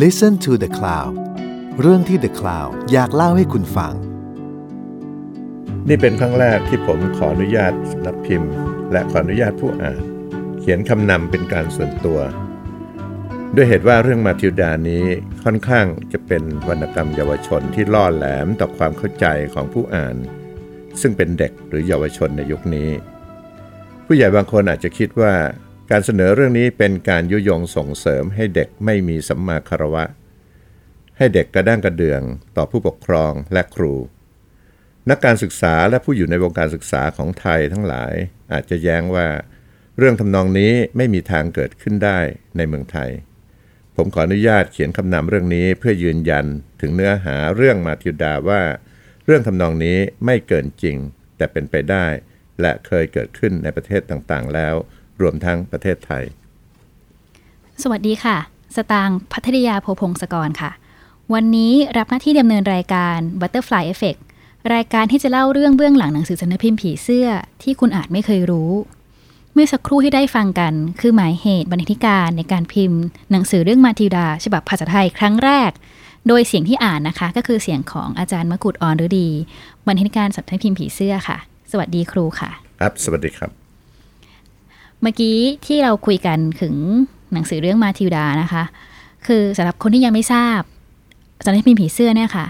Listen to the Cloud เรื่องที่ The Cloud อยากเล่าให้คุณฟัง นี่เป็นครั้งแรกที่ผมขออนุญาตสำนักพิมพ์ และขออนุญาตผู้อ่าน เขียนคำนำเป็นการส่วนตัว ด้วยเหตุว่าเรื่องมาทิวดานี้ค่อนข้างจะเป็นวรรณกรรมเยาวชนที่ล่อแหลมต่อความเข้าใจของผู้อ่าน ซึ่งเป็นเด็กหรือเยาวชนในยุคนี้ ผู้ใหญ่บางคนอาจจะคิดว่า การเสนอเรื่องนี้เป็นการยุยงส่งเสริมให้เด็กไม่มีสัมมาคารวะ ให้เด็กกระด้างกระเดืองต่อผู้ปกครองและครู นักการศึกษาและผู้อยู่ในวงการศึกษาของไทยทั้งหลายอาจจะแย้งว่า เรื่องทำนองนี้ไม่มีทางเกิดขึ้นได้ในเมืองไทย ผมขออนุญาตเขียนคำนำเรื่องนี้เพื่อยืนยันถึงเนื้อหาเรื่องมาทิวดาว่า เรื่องทำนองนี้ไม่เกินจริง แต่เป็นไปได้ และเคยเกิดขึ้นในประเทศต่างๆ แล้ว รวมทั้งประเทศไทย สวัสดีค่ะ สตางค์พัทยาโพพงศกรค่ะ วันนี้รับหน้าที่ดำเนินรายการ Butterfly Effect รายการที่จะเล่าเรื่องเบื้องหลังหนังสือสนพิมพ์ผีเสื้อที่คุณอาจไม่เคยรู้ เมื่อสักครู่ที่ได้ฟังกัน คือหมายเหตุบรรณาธิการในการพิมพ์ หนังสือเรื่องมาทิวดา ฉบับภาษาไทยครั้งแรก โดยเสียงที่อ่านนะคะ ก็คือเสียงของอาจารย์มกุฎอ่อนฤดี บรรณาธิการสำนักพิมพ์ผีเสื้อค่ะ สวัสดีครูค่ะ ครับ สวัสดีครับ เมื่อกี้ที่เราคุยกันถึงหนังสือเรื่องมาทิวดานะคะ คือสำหรับคนที่ยังไม่ทราบสำนักพิมพ์ผีเสื้อเนี่ยค่ะ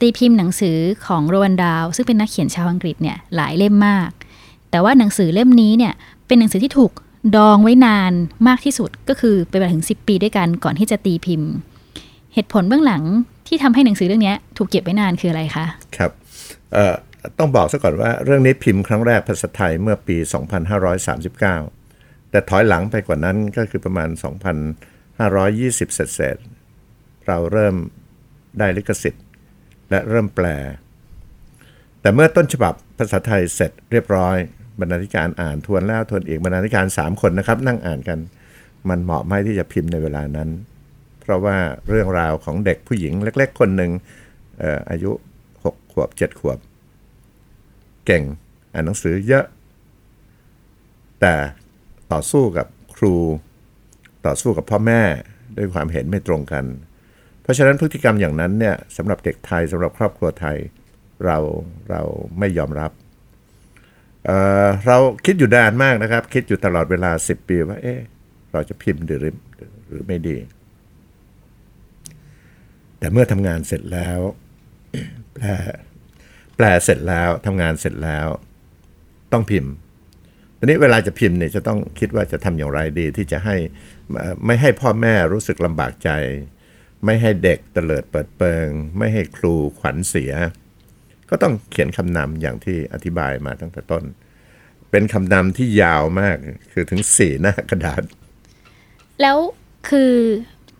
ตีพิมพ์หนังสือของโรวันดาว ซึ่งเป็นนักเขียนชาวอังกฤษเนี่ยหลายเล่มมาก แต่ว่าหนังสือเล่มนี้เนี่ยเป็นหนังสือที่ถูกดองไว้นานมากที่สุดก็คือเป็นเวลาถึง 10 ปีด้วยกันก่อนที่จะตีพิมพ์ เหตุผลเบื้องหลังที่ทำให้หนังสือเรื่องนี้ถูกเก็บไว้นานคืออะไรคะ ครับต้องบอกซะก่อนว่าเรื่องนี้พิมพ์ครั้งแรกภาษาไทยเมื่อปี 2539 แต่ถอยหลังไปกว่านั้นก็คือประมาณ 2,520 เศษๆเราเริ่มได้ลิขสิทธิ์ และเริ่มแปล แต่เมื่อต้นฉบับภาษาไทยเสร็จเรียบร้อย บรรณาธิการอ่านทวนแล้วทวนอีกบรรณาธิการ 3 คนนะครับ นั่งอ่านกัน มันเหมาะไหมที่จะพิมพ์ในเวลานั้น เพราะว่าเรื่องราวของเด็กผู้หญิงเล็ก ๆ คนหนึ่งอออายุ 6 ขวบ 7 ขวบ เก่งอ่านหนังสือเยอะ แต่ ต่อสู้กับครู ต่อสู้กับพ่อแม่ด้วยความเห็นไม่ตรงกัน เพราะฉะนั้นพฤติกรรมอย่างนั้นเนี่ยสำหรับเด็กไทยสำหรับครอบครัวไทยเราเราไม่ยอมรับเเราคิดอยู่นานมากนะครับ คิดอยู่ตลอดเวลา 10 ปีว่า เอ๊ะเราจะพิมพ์หรือหรือไม่ดี แต่เมื่อทำงานเสร็จแล้วแปลแปลเสร็จแล้วทำงานเสร็จแล้ว ต้องพิมพ์ ทีนี้เวลาจะพิมพ์เนี่ยจะต้องคิดว่าจะทำอย่างไรดี ที่จะให้ไม่ให้พ่อแม่รู้สึกลำบากใจ ไม่ให้เด็กเตลิดเปิดเปิง ไม่ให้ครูขวัญเสีย ก็ต้องเขียนคำนำอย่างที่อธิบายมาตั้งแต่ต้น เป็นคำนำที่ยาวมากคือถึงสี่หน้ากระดาษ แล้วคือ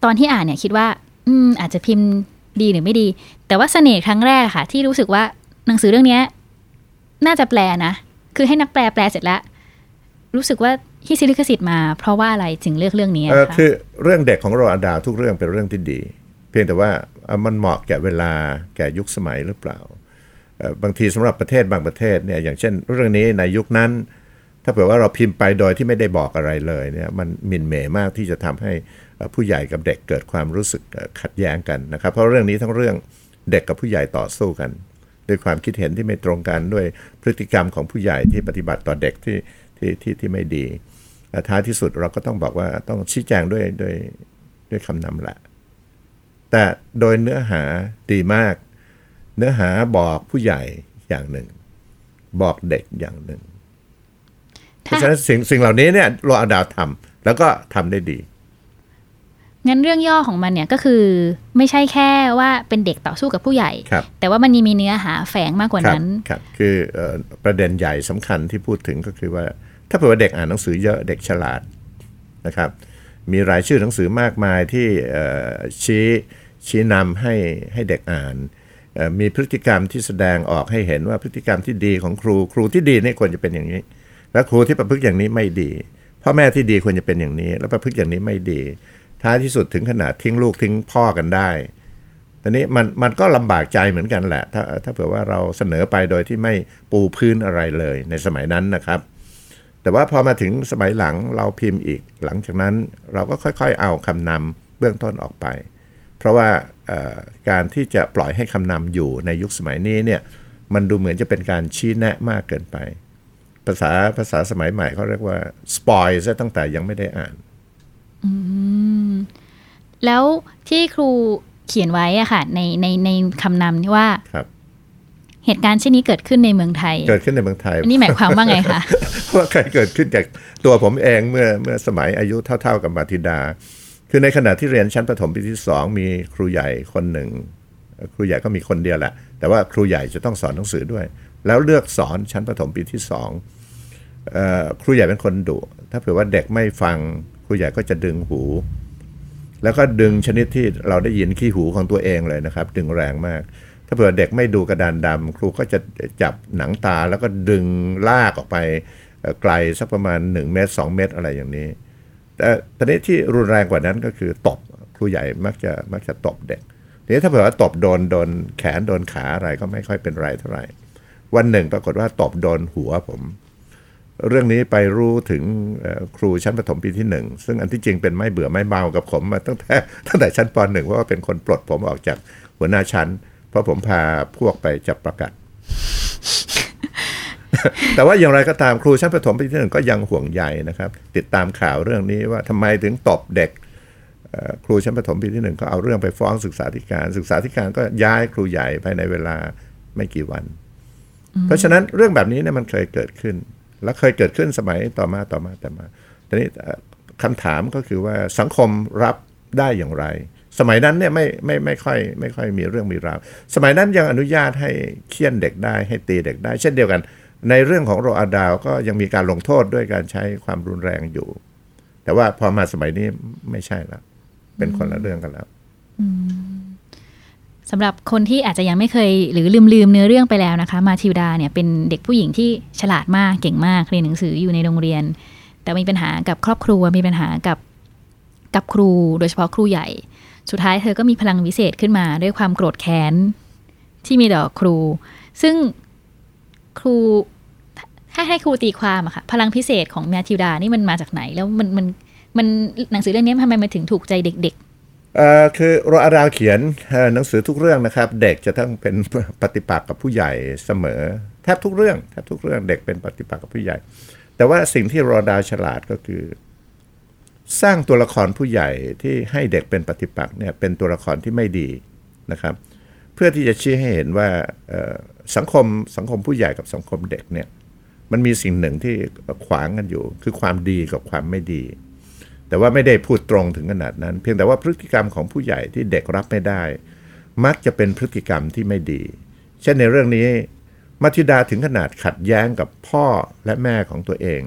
ตอนที่อ่านเนี่ยคิดว่า อืม อาจจะพิมพ์ดีหรือไม่ดี แต่ว่าเสน่ห์ครั้งแรกค่ะ ที่รู้สึกว่าหนังสือเรื่องนี้น่าจะแปลนะ คือให้นักแปลแปลเสร็จแล้ว รู้สึกว่าที่ซิลิคสิทธิ์มาเพราะว่าอะไรถึงเลือกเรื่องนี้เออคะคือเรื่องเด็กของโรอัลดาทุกเรื่องเป็นเรื่องที่ดี เพียงแต่ว่ามันเหมาะแก่เวลาแก่ยุคสมัยหรือเปล่า บางทีสำหรับประเทศบางประเทศเนี่ยอย่างเช่น เรื่องนี้ในยุคนั้น ถ้าเผื่อว่าเราพิมพ์ไปโดยที่ไม่ได้บอกอะไรเลยเนี่ยมันมินเมมากที่จะทำให้ผู้ใหญ่กับเด็กเกิดความรู้สึกขัดแย้งกันนะครับ เพราะเรื่องนี้ทั้งเรื่องเด็กกับผู้ใหญ่ต่อสู้กัน ด้วยความคิดเห็นที่ไม่ตรงกันด้วยพฤติกรรมของผู้ใหญ่ที่ปฏิบัติต่อเด็กที่ ที่ที่ที่ไม่ดีและท้ายที่สุดเราก็ต้องบอกว่าต้องชี้แจงด้วยด้วยด้วยคำนำแหละ แต่โดยเนื้อหาดีมาก เนื้อหาบอกผู้ใหญ่อย่างหนึ่ง บอกเด็กอย่างหนึ่ง เพถ้าราะฉะนั้นสิ่งสิ่งเหล่านี้เนี่ยโรอัลดาวทำแล้วก็ทำได้ดีงั้นเรื่องย่อของมันเนี่ยก็คือไม่ใช่แค่ว่าเป็นเด็กต่อสู้กับผู้ใหญ่ครับแต่ว่ามันมีเนื้อหาแฝงมากกว่าครับนั้น ครับ คือเอ่อประเด็นใหญ่สำคัญที่พูดถึงก็คือว่า ถ้าเผื่อว่าเด็กอ่านหนังสือเยอะเด็กฉลาดนะครับมีรายชื่อหนังสือมากมายที่ชี้ชี้นำให้ให้เด็กอ่านมีพฤติกรรมที่แสดงออกให้เห็นว่าพฤติกรรมที่ดีของครูครูที่ดีนี่ควรจะเป็นอย่างนี้ และครูที่ประพฤติอย่างนี้ไม่ดีพ่อแม่ที่ดีควรจะเป็นอย่างนี้ แล้วประพฤติอย่างนี้ไม่ดี ท้ายที่สุดถึงขนาดทิ้งลูกทิ้งพ่อกันได้ตอนนี้มันมันก็ลำบากใจเหมือนกันแหละ ถ้าถ้าเผื่อว่าเราเสนอไปโดยที่ไม่ปูพื้นอะไรเลยในสมัยนั้นนะครับ แต่ว่าพอมาถึงสมัยหลังเราพิมพ์อีก หลังจากนั้นเราก็ค่อยๆเอาคำนำเบื้องต้นออกไป เพราะว่าเอ่อการที่จะปล่อยให้คำนำอยู่ในยุคสมัยนี้เนี่ยมันดูเหมือนจะเป็นการชี้แนะมากเกินไป ภาษาภาษาสมัยใหม่เขาเรียกว่าสปอยซะตั้งแต่ยังไม่ได้อ่านแล้วที่ครูเขียนไว้อะค่ะในในในคำนำที่ว่าครับ เหตุการณ์เช่นนี้เกิดขึ้นในเมืองไทย เกิดขึ้นในเมืองไทยอันนี้หมายความว่าไงคะว่าเคยเกิดขึ้นจากตัวผมเองเมื่อเมื่อสมัยอายุเท่า ๆกับมาธิดา คือในขณะที่เรียนชั้นประถมปีที่สองมีครูใหญ่คนหนึ่ง ครูใหญ่ก็มีคนเดียวแหละ แต่ว่าครูใหญ่จะต้องสอนหนังสือด้วย แล้วเลือกสอนชั้นประถมปีที่สองเอ่อครูใหญ่เป็นคนดุถ้าเผื่อว่าเด็กไม่ฟังครูใหญ่ก็จะดึงหู แล้วก็ดึงชนิดที่เราได้ยินขี้หูของตัวเองเลยนะครับ ดึงแรงมาก ถ้าเผื่อเด็กไม่ดูกระดานดำครูก็จะจับหนังตาแล้วก็ดึงลากออกไปไกลสักประมาณ 1 เมตร 2 เมตรอะไรอย่างนี้ แต่ตอนนี้ที่รุนแรงกว่านั้นก็คือตบครูใหญ่มักจะมักจะตบเด็กทีนี้ถ้าเผื่อว่าตบโดนโดนแขนโดนขาอะไรก็ไม่ค่อยเป็นไรเท่าไหร่ วันหนึ่งปรากฏว่าตบโดนหัวผม เรื่องนี้ไปรู้ถึงครูชั้นประถมปีที่หนึ่งซึ่งอันที่จริงเป็นไม่เบื่อไม่เมากับผมมาตั้งแต่ตั้งแต่ชั้นปหนึ่งเพราะว่าเป็นคนปลดผมออกจากหัวหน้าชั้น เพราะผมพาพวกไปจับประกัด แต่ว่าอย่างไรก็ตามครูชั้นประถมปีที่หนึ่งก็ยังห่วงใยนะครับ ติดตามข่าวเรื่องนี้ว่าทำไมถึงตบเด็กครูชั้นประถมปีที่หนึ่งก็เอาเรื่องไปฟ้องศึกษาธิการ ศึกษาธิการก็ย้ายครูใหญ่ภายในเวลาไม่กี่วัน เพราะฉะนั้นเรื่องแบบนี้เนี่ยมันเคยเกิดขึ้น และเคยเกิดขึ้นสมัยต่อมาต่อมาต่อมาทีนี้คำถามก็คือว่าสังคมรับได้อย่างไร สมัยนั้นเนี่ยไม่ไม่ไม่ค่อยไม่ค่อยมีเรื่องมีราว สมัยนั้นยังอนุญาตให้เคี่ยนเด็กได้ให้ตีเด็กได้ เช่นเดียวกัน ในเรื่องของโรอาดาวก็ยังมีการลงโทษด้วยการใช้ความรุนแรงอยู่ แต่ว่าพอมาสมัยนี้ไม่ใช่แล้วเป็นคนละเรื่องกันแล้วสำหรับคนที่อาจจะยังไม่เคยหรือลืมลืมเนื้อเรื่องไปแล้วนะคะ มาทิวดาเนี่ยเป็นเด็กผู้หญิงที่ฉลาดมากเก่งมากเรียนหนังสืออยู่ในโรงเรียน แต่มีปัญหากับครอบครัวมีปัญหากับกับครู โดยเฉพาะครูใหญ่ สุดท้ายเธอก็มีพลังวิเศษขึ้นมาด้วยความโกรธแค้นที่มีต่อครู ซึ่งครูถ้าให้ครูตีความอะค่ะพลังพิเศษของแมทิวดานี่มันมาจากไหน แล้วมันมันมันหนังสือเรื่องนี้ทำไมมันถึงถูกใจเด็กๆเอ่อคือโรอาดาวเขียนหนังสือทุกเรื่องนะครับ เด็กจะต้องเป็นปฏิปักษ์กับผู้ใหญ่เสมอ แทบทุกเรื่องแทบทุกเรื่องเด็กเป็นปฏิปักษ์กับผู้ใหญ่ แต่ว่าสิ่งที่โรอดาวฉลาดก็คือ สร้างตัวละครผู้ใหญ่ที่ให้เด็กเป็นปฏิปักษ์เนี่ยเป็นตัวละครที่ไม่ดีนะครับ เพื่อที่จะชี้ให้เห็นว่าสังคมสังคมผู้ใหญ่กับสังคมเด็กเนี่ยมันมีสิ่งหนึ่งที่ขวางกันอยู่ คือความดีกับความไม่ดี แต่ว่าไม่ได้พูดตรงถึงขนาดนั้น เพียงแต่ว่าพฤติกรรมของผู้ใหญ่ที่เด็กรับไม่ได้ มักจะเป็นพฤติกรรมที่ไม่ดี เช่นในเรื่องนี้มัทิดาถึงขนาดขัดแย้งกับพ่อและแม่ของตัวเอง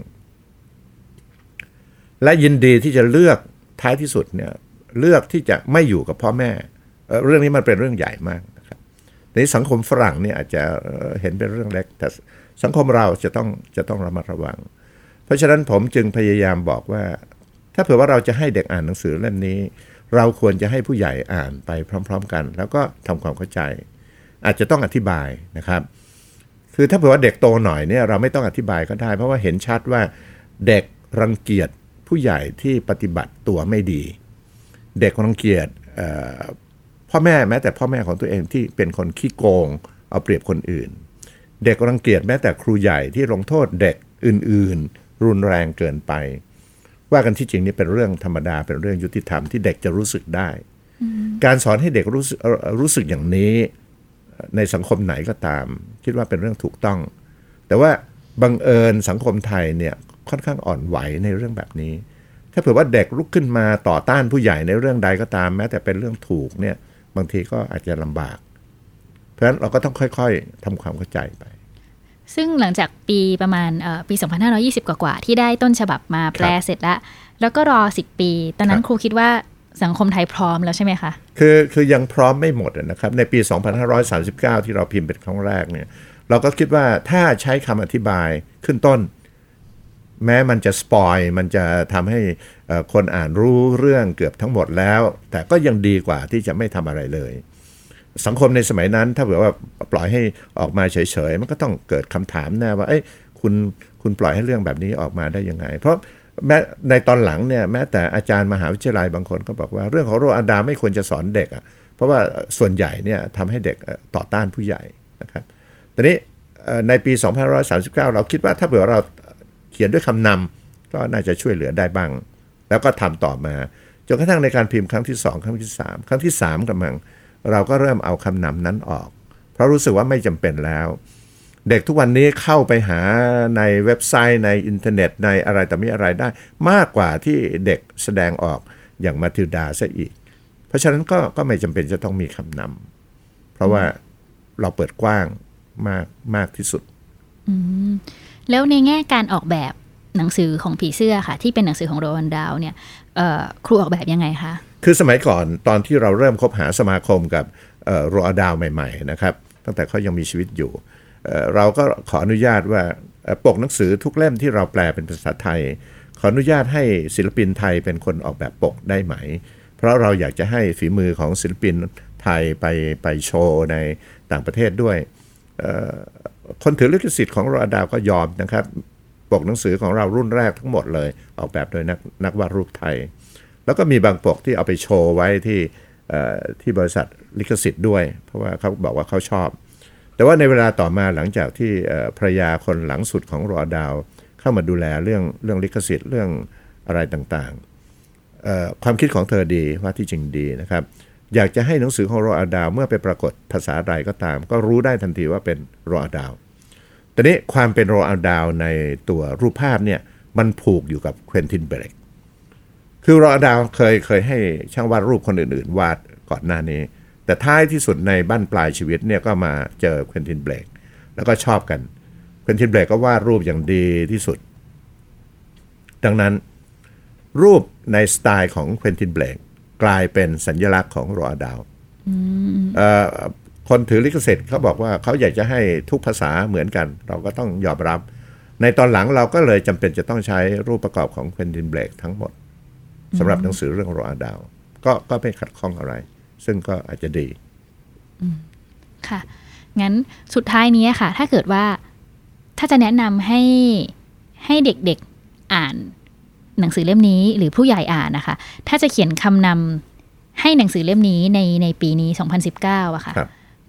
และยินดีที่จะเลือกท้ายที่สุดเนี่ยเลือกที่จะไม่อยู่กับพ่อแม่เรื่องนี้มันเป็นเรื่องใหญ่มากนะครับในสังคมฝรั่งเนี่ยอาจจะเอ่อเห็นเป็นเรื่องเล็กแต่สังคมเราจะต้องจะต้องระมัดระวัง เพราะฉะนั้นผมจึงพยายามบอกว่า ถ้าเผื่อว่าเราจะให้เด็กอ่านหนังสือเล่มนี้ เราควรจะให้ผู้ใหญ่อ่านไปพร้อม ๆ กัน แล้วก็ทำความเข้าใจ อาจจะต้องอธิบายนะครับ คือถ้าเผื่อว่าเด็กโตหน่อยเนี่ยเราไม่ต้องอธิบายก็ได้ เพราะว่าเห็นชัดว่าเด็กรังเกียจ ผู้ใหญ่ที่ปฏิบัติตัวไม่ดี เด็กรังเกียจเอ่อพ่อแม่แม้แต่พ่อแม่ของตัวเองที่เป็นคนขี้โกง เอาเปรียบคนอื่น เด็กรังเกียจแม้แต่ครูใหญ่ที่ลงโทษเด็กอื่น ๆ รุนแรงเกินไป ว่ากันที่จริงนี่เป็นเรื่องธรรมดาเป็นเรื่องยุติธรรมที่เด็กจะรู้สึกได้ การสอนให้เด็กรู้สึกเอ่อรู้สึกอย่างนี้ในสังคมไหนก็ตาม คิดว่าเป็นเรื่องถูกต้อง แต่ว่าบังเอิญสังคมไทยเนี่ย ค่อนข้างอ่อนไหวในเรื่องแบบนี้ ถ้าเผื่อว่าเด็กลุกขึ้นมาต่อต้านผู้ใหญ่ในเรื่องใดก็ตามแม้แต่เป็นเรื่องถูกเนี่ยบางทีก็อาจจะลำบาก เพราะฉะนั้นเราก็ต้องค่อยๆทำความเข้าใจไปๆซึ่งหลังจากปีประมาณเอ่อปี 2520 กว่าๆที่ได้ต้นฉบับมาแปลเสร็จแล้วแล้วก็รอ 10 ปี ตอนนั้คนรับครูคิดว่าสังคมไทยพร้อมแล้วใช่ไหมคะ คือคือยังพร้อมไม่หมดนะครับ ในปี 2539 ที่เราพิมพ์เป็นครั้งแรกเนี่ย เราก็คิดว่าถ้าใช้คำอธิบายขึ้นต้น แม้มันจะสปอยมันจะทำให้คนอ่านรู้เรื่องเกือบทั้งหมดแล้ว แต่ก็ยังดีกว่าที่จะไม่ทำอะไรเลย สังคมในสมัยนั้น ถ้าเผื่อว่าปล่อยให้ออกมาเฉยๆ มันก็ต้องเกิดคำถามแน่ว่าเอ้ยคุณคุณปล่อยให้เรื่องแบบนี้ออกมาได้ยังไง เพราะแม้ในตอนหลังเนี่ยแม้แต่อาจารย์มหาวิทยาลัยบางคนก็บอกว่า เรื่องของโรคอันดาไม่ควรจะสอนเด็กอะเพราะว่าส่วนใหญ่เนี่ยทำให้เด็กต่อต้านผู้ใหญ่นะครับตอนนี้ในปี 2539 เราคิดว่าถ้าเผื่อเรา ขียนด้วยคำนำก็น่าจะช่วยเหลือได้บ้าง แล้วก็ทำต่อมาจนกระทั่งในการพิมพ์ครั้งที่ 2 ครั้งที่ 3 ครั้งที่3กำลังเราก็เริ่มเอาคำนำนั้นออก เพราะรู้สึกว่าไม่จำเป็นแล้ว เด็กทุกวันนี้เข้าไปหาในเว็บไซต์ในอินเทอร์เน็ตในอะไรแต่ไม่อะไรได้ มากกว่าที่เด็กแสดงออกอย่างมาทิลดาซะอีก เพราะฉะนั้นก็ก็ไม่จำเป็นจะต้องมีคำนำเพราะว่าเราเปิดกว้างมากมากที่สุด แล้วในแง่การออกแบบหนังสือของผีเสื้อค่ะ ที่เป็นหนังสือของโรวันดาวเนี่ยครูออกแบบยังไงคะคือสมัยก่อนตอนที่เราเริ่มคบหาสมาคมกับโรอดาวใหม่ๆนะครับ ตั้งแต่เขายังมีชีวิตอยู่ เราก็ขออนุญาตว่าปกหนังสือทุกเล่มที่เราแปลเป็นภาษาไทย ขออนุญาตให้ศิลปินไทยเป็นคนออกแบบปกได้ไหม เพราะเราอยากจะให้ฝีมือของศิลปินไทยไปไปโชว์ในต่างประเทศด้วย คนถือลิขสิทธิ์ของรอดาวก็ยอมนะครับ ปกหนังสือของเรารุ่นแรกทั้งหมดเลย ออกแบบโดยนักนักวาดรูปไทย แล้วก็มีบางปกที่เอาไปโชว์ไว้ที่ที่บริษัทลิขสิทธิ์ด้วย เพราะว่าเขาบอกว่าเขาชอบ แต่ว่าในเวลาต่อมาหลังจากที่ภรรยาคนหลังสุดของรอดาว เข้ามาดูแลเรื่องเรื่องลิขสิทธิ์เรื่องอะไรต่างๆความคิดของเธอดีว่าที่จริงดีนะครับ อยากจะให้หนังสือของโรอาดาว เมื่อไปปรากฏภาษาใดก็ตาม ก็รู้ได้ทันทีว่าเป็นโรอาดาวต่นี้ความเป็นโรอาดาวในตัวรูปภาพเนี่ยมันผูกอยู่กับเควินตินเบรกคือโรอาดาวเคยเคยให้ช่างวาดรูปคนอื่นๆ วาดก่อนหน้านี้ แต่ท้ายที่สุดในบั้นปลายชีวิตเนี่ยก็มาเจอเควนตินเบลกแล้วก็ชอบกันเควนตินเบลกก็วาดรูปอย่างดีที่สุด ดังนั้นรูปในสไตล์ของเควนตินเบลก กลายเป็นสัญลักษณ์ของโรอัลด์ดาห์ลคนถือลิขสิทธิ์เขาบอกว่าเขาอยากจะให้ทุกภาษาเหมือนกัน เราก็ต้องยอมรับ ในตอนหลังเราก็เลยจำเป็นจะต้องใช้รูปประกอบของเควนตินเบลกทั้งหมดสำหรับหนังสือเรื่องโรอาดาว ก็ก็ไม่ขัดข้องอะไร ซึ่งก็อาจจะดีค่ะ งั้นสุดท้ายนี้ค่ะ ถ้าเกิดว่าถ้าจะแนะนำให้ให้เด็กๆอ่าน หนังสือเล่มนี้หรือผู้ใหญ่อ่านนะคะ ถ้าจะเขียนคำนำให้หนังสือเล่มนี้ในในปีนี้ 2019อะค่ะค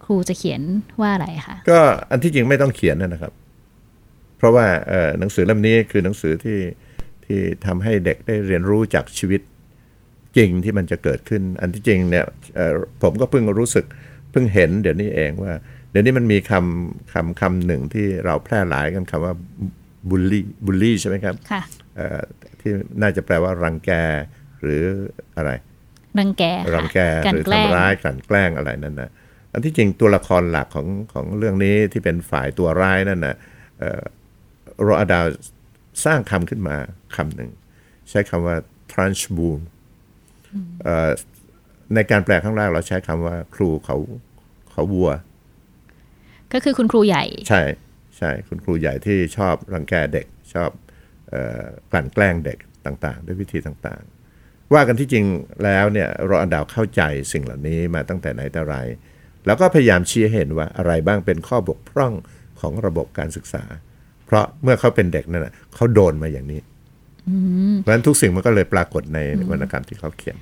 ครูจะเขียนว่าอะไรคะก็อันที่จริงไม่ต้องเขียนนะครับ เพราะว่าหนังสือเล่มนี้คือหนังสือที่ที่ทำให้เด็กได้เรียนรู้จากชีวิตจริงที่มันจะเกิดขึ้น อันที่จริงเนี่ยผมก็เพิ่งรู้สึกเพิ่งเห็นเดี๋ยวนี้เองว่า เดี๋ยวนี้มันมีคำคำคำหนึ่งที่เราแพร่หลายกันคำว่า บูลลี่บูลลี่ใช่ไหมครับค่ะที่น่าจะแปลว่ารังแกหรืออะไร รังแกรังแกหรือทำร้ายกลั่นแกล้งอะไรนั่นนะอันที่จริงตัวละครหลักของของเรื่องนี้ที่เป็นฝ่ายตัวร้ายนั่นนะโรอาดาวสร้างคำขึ้นมาคำหนึ่ง ใช้คำว่า t r a n s b o o m ในการแปลข้างล่างเราใช้คำว่าครูเขาเขาวัว ก็คือคุณครูใหญ่ ใช่ใช่คุณครูใหญ่ที่ชอบรังแกเด็ก ชอบกลั่นแกล้งเด็กต่างๆ ด้วยวิธีต่างๆ ว่ากันที่จริงแล้วเนี่ยเราอันดาวเข้าใจสิ่งเหล่านี้มาตั้งแต่ไหนแต่ไร แล้วก็พยายามชี้เห็นว่าอะไรบ้างเป็นข้อบกพร่องของระบบการศึกษา เพราะเมื่อเขาเป็นเด็กนั่นนะเขาโดนมาอย่างนี้เพราะฉะนั้นทุกสิ่งมันก็เลยปรากฏในวรรณกรรมที่เขาเขียน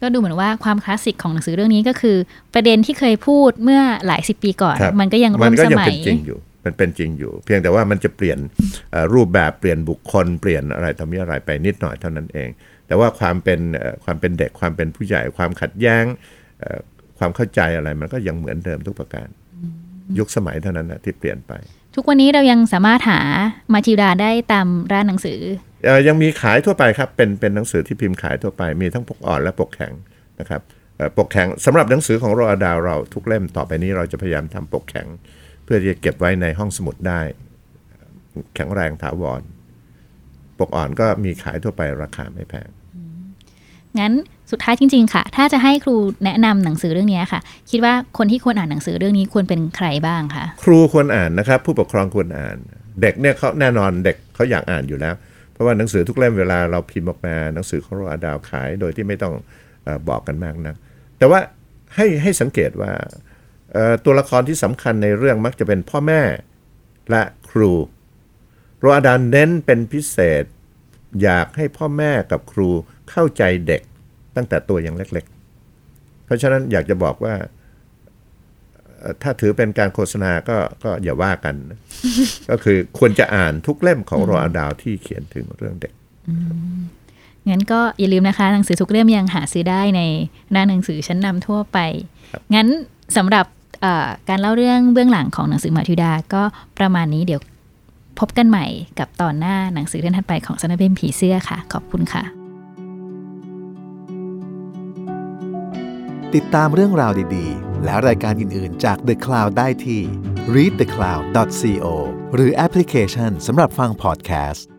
ก็ดูเหมือนว่าความคลาสสิกของหนังสือเรื่องนี้ก็คือ ประเด็นที่เคยพูดเมื่อหลายสิบปีก่อน มันก็ยังร่วมสมัยเป็นจริงอยู่ มันเป็นจริงอยู่ เพียงแต่ว่ามันจะเปลี่ยนรูปแบบเปลี่ยนบุคคลเปลี่ยนอะไรทำอะไรไปนิดหน่อยเท่านั้นเอง แต่ว่าความเป็นความเป็นเด็กความเป็นผู้ใหญ่ความขัดแย้งความเข้าใจอะไรมันก็ยังเหมือนเดิมทุกประการ ยุคสมัยเท่านั้นนะที่เปลี่ยนไป ทุกวันนี้เรายังสามารถหามาทิวดาได้ตามร้านหนังสือยังมีขายทั่วไปครับเป็นเป็นหนังสือที่พิมพ์ขายทั่วไป มีทั้งปกอ่อนและปกแข็งนะครับปกแข็งสำหรับหนังสือของโรอาดาวเราทุกเล่มต่อไปนี้เราจะพยายามทำปกแข็ง เพื่อจะเก็บไว้ในห้องสมุดได้ แข็งแรงถาวร ปกอ่อนก็มีขายทั่วไปราคาไม่แพง งั้นสุดท้ายจริง ๆ ค่ะ ถ้าจะให้ครูแนะนำหนังสือเรื่องนี้ค่ะ คิดว่าคนที่ควรอ่านหนังสือเรื่องนี้ควรเป็นใครบ้างคะครูควรอ่านนะครับ ผู้ปกครองควรอ่าน เด็กเนี่ยเขาแน่นอนเด็กเขาอยากอ่านอยู่แล้ว เพราะว่าหนังสือทุกเล่มเวลาเราพิมพ์ออกมาหนังสือของเราดาวขาย โดยที่ไม่ต้องอบอกกันมากนะักแต่ว่าให้ให้สังเกตว่า ตัวละครที่สำคัญในเรื่องมักจะเป็นพ่อแม่และครู โรอาดานเน้นเป็นพิเศษ อยากให้พ่อแม่กับครูเข้าใจเด็กตั้งแต่ตัวยังเล็กๆ เพราะฉะนั้นอยากจะบอกว่าเอ่อถ้าถือเป็นการโฆษณาก็ก็อย่าว่ากันนะก็คือควรจะอ่านทุกเล่มของโรอัลดาวที่เขียนถึงเรื่องเด็กงั้นก็อย่าลืมนะคะหนังสือทุกเล่มยังหาซื้อได้ในหน้าหนังสือชั้นนำทั่วไป งั้นสำหรับเอ่อ การเล่าเรื่องเบื้องหลังของหนังสือมาทิวดาก็ประมาณนี้เดี๋ยวพบกันใหม่กับตอนหน้าหนังสือเล่มถัดไปของสนับเป็นผีเสื้อค่ะ ขอบคุณค่ะ ติดตามเรื่องราวดีๆ และรายการอื่นๆ จาก The Cloud ได้ที่ readthecloud.co หรือแอปพลิเคชันสำหรับฟังพอดแคสต์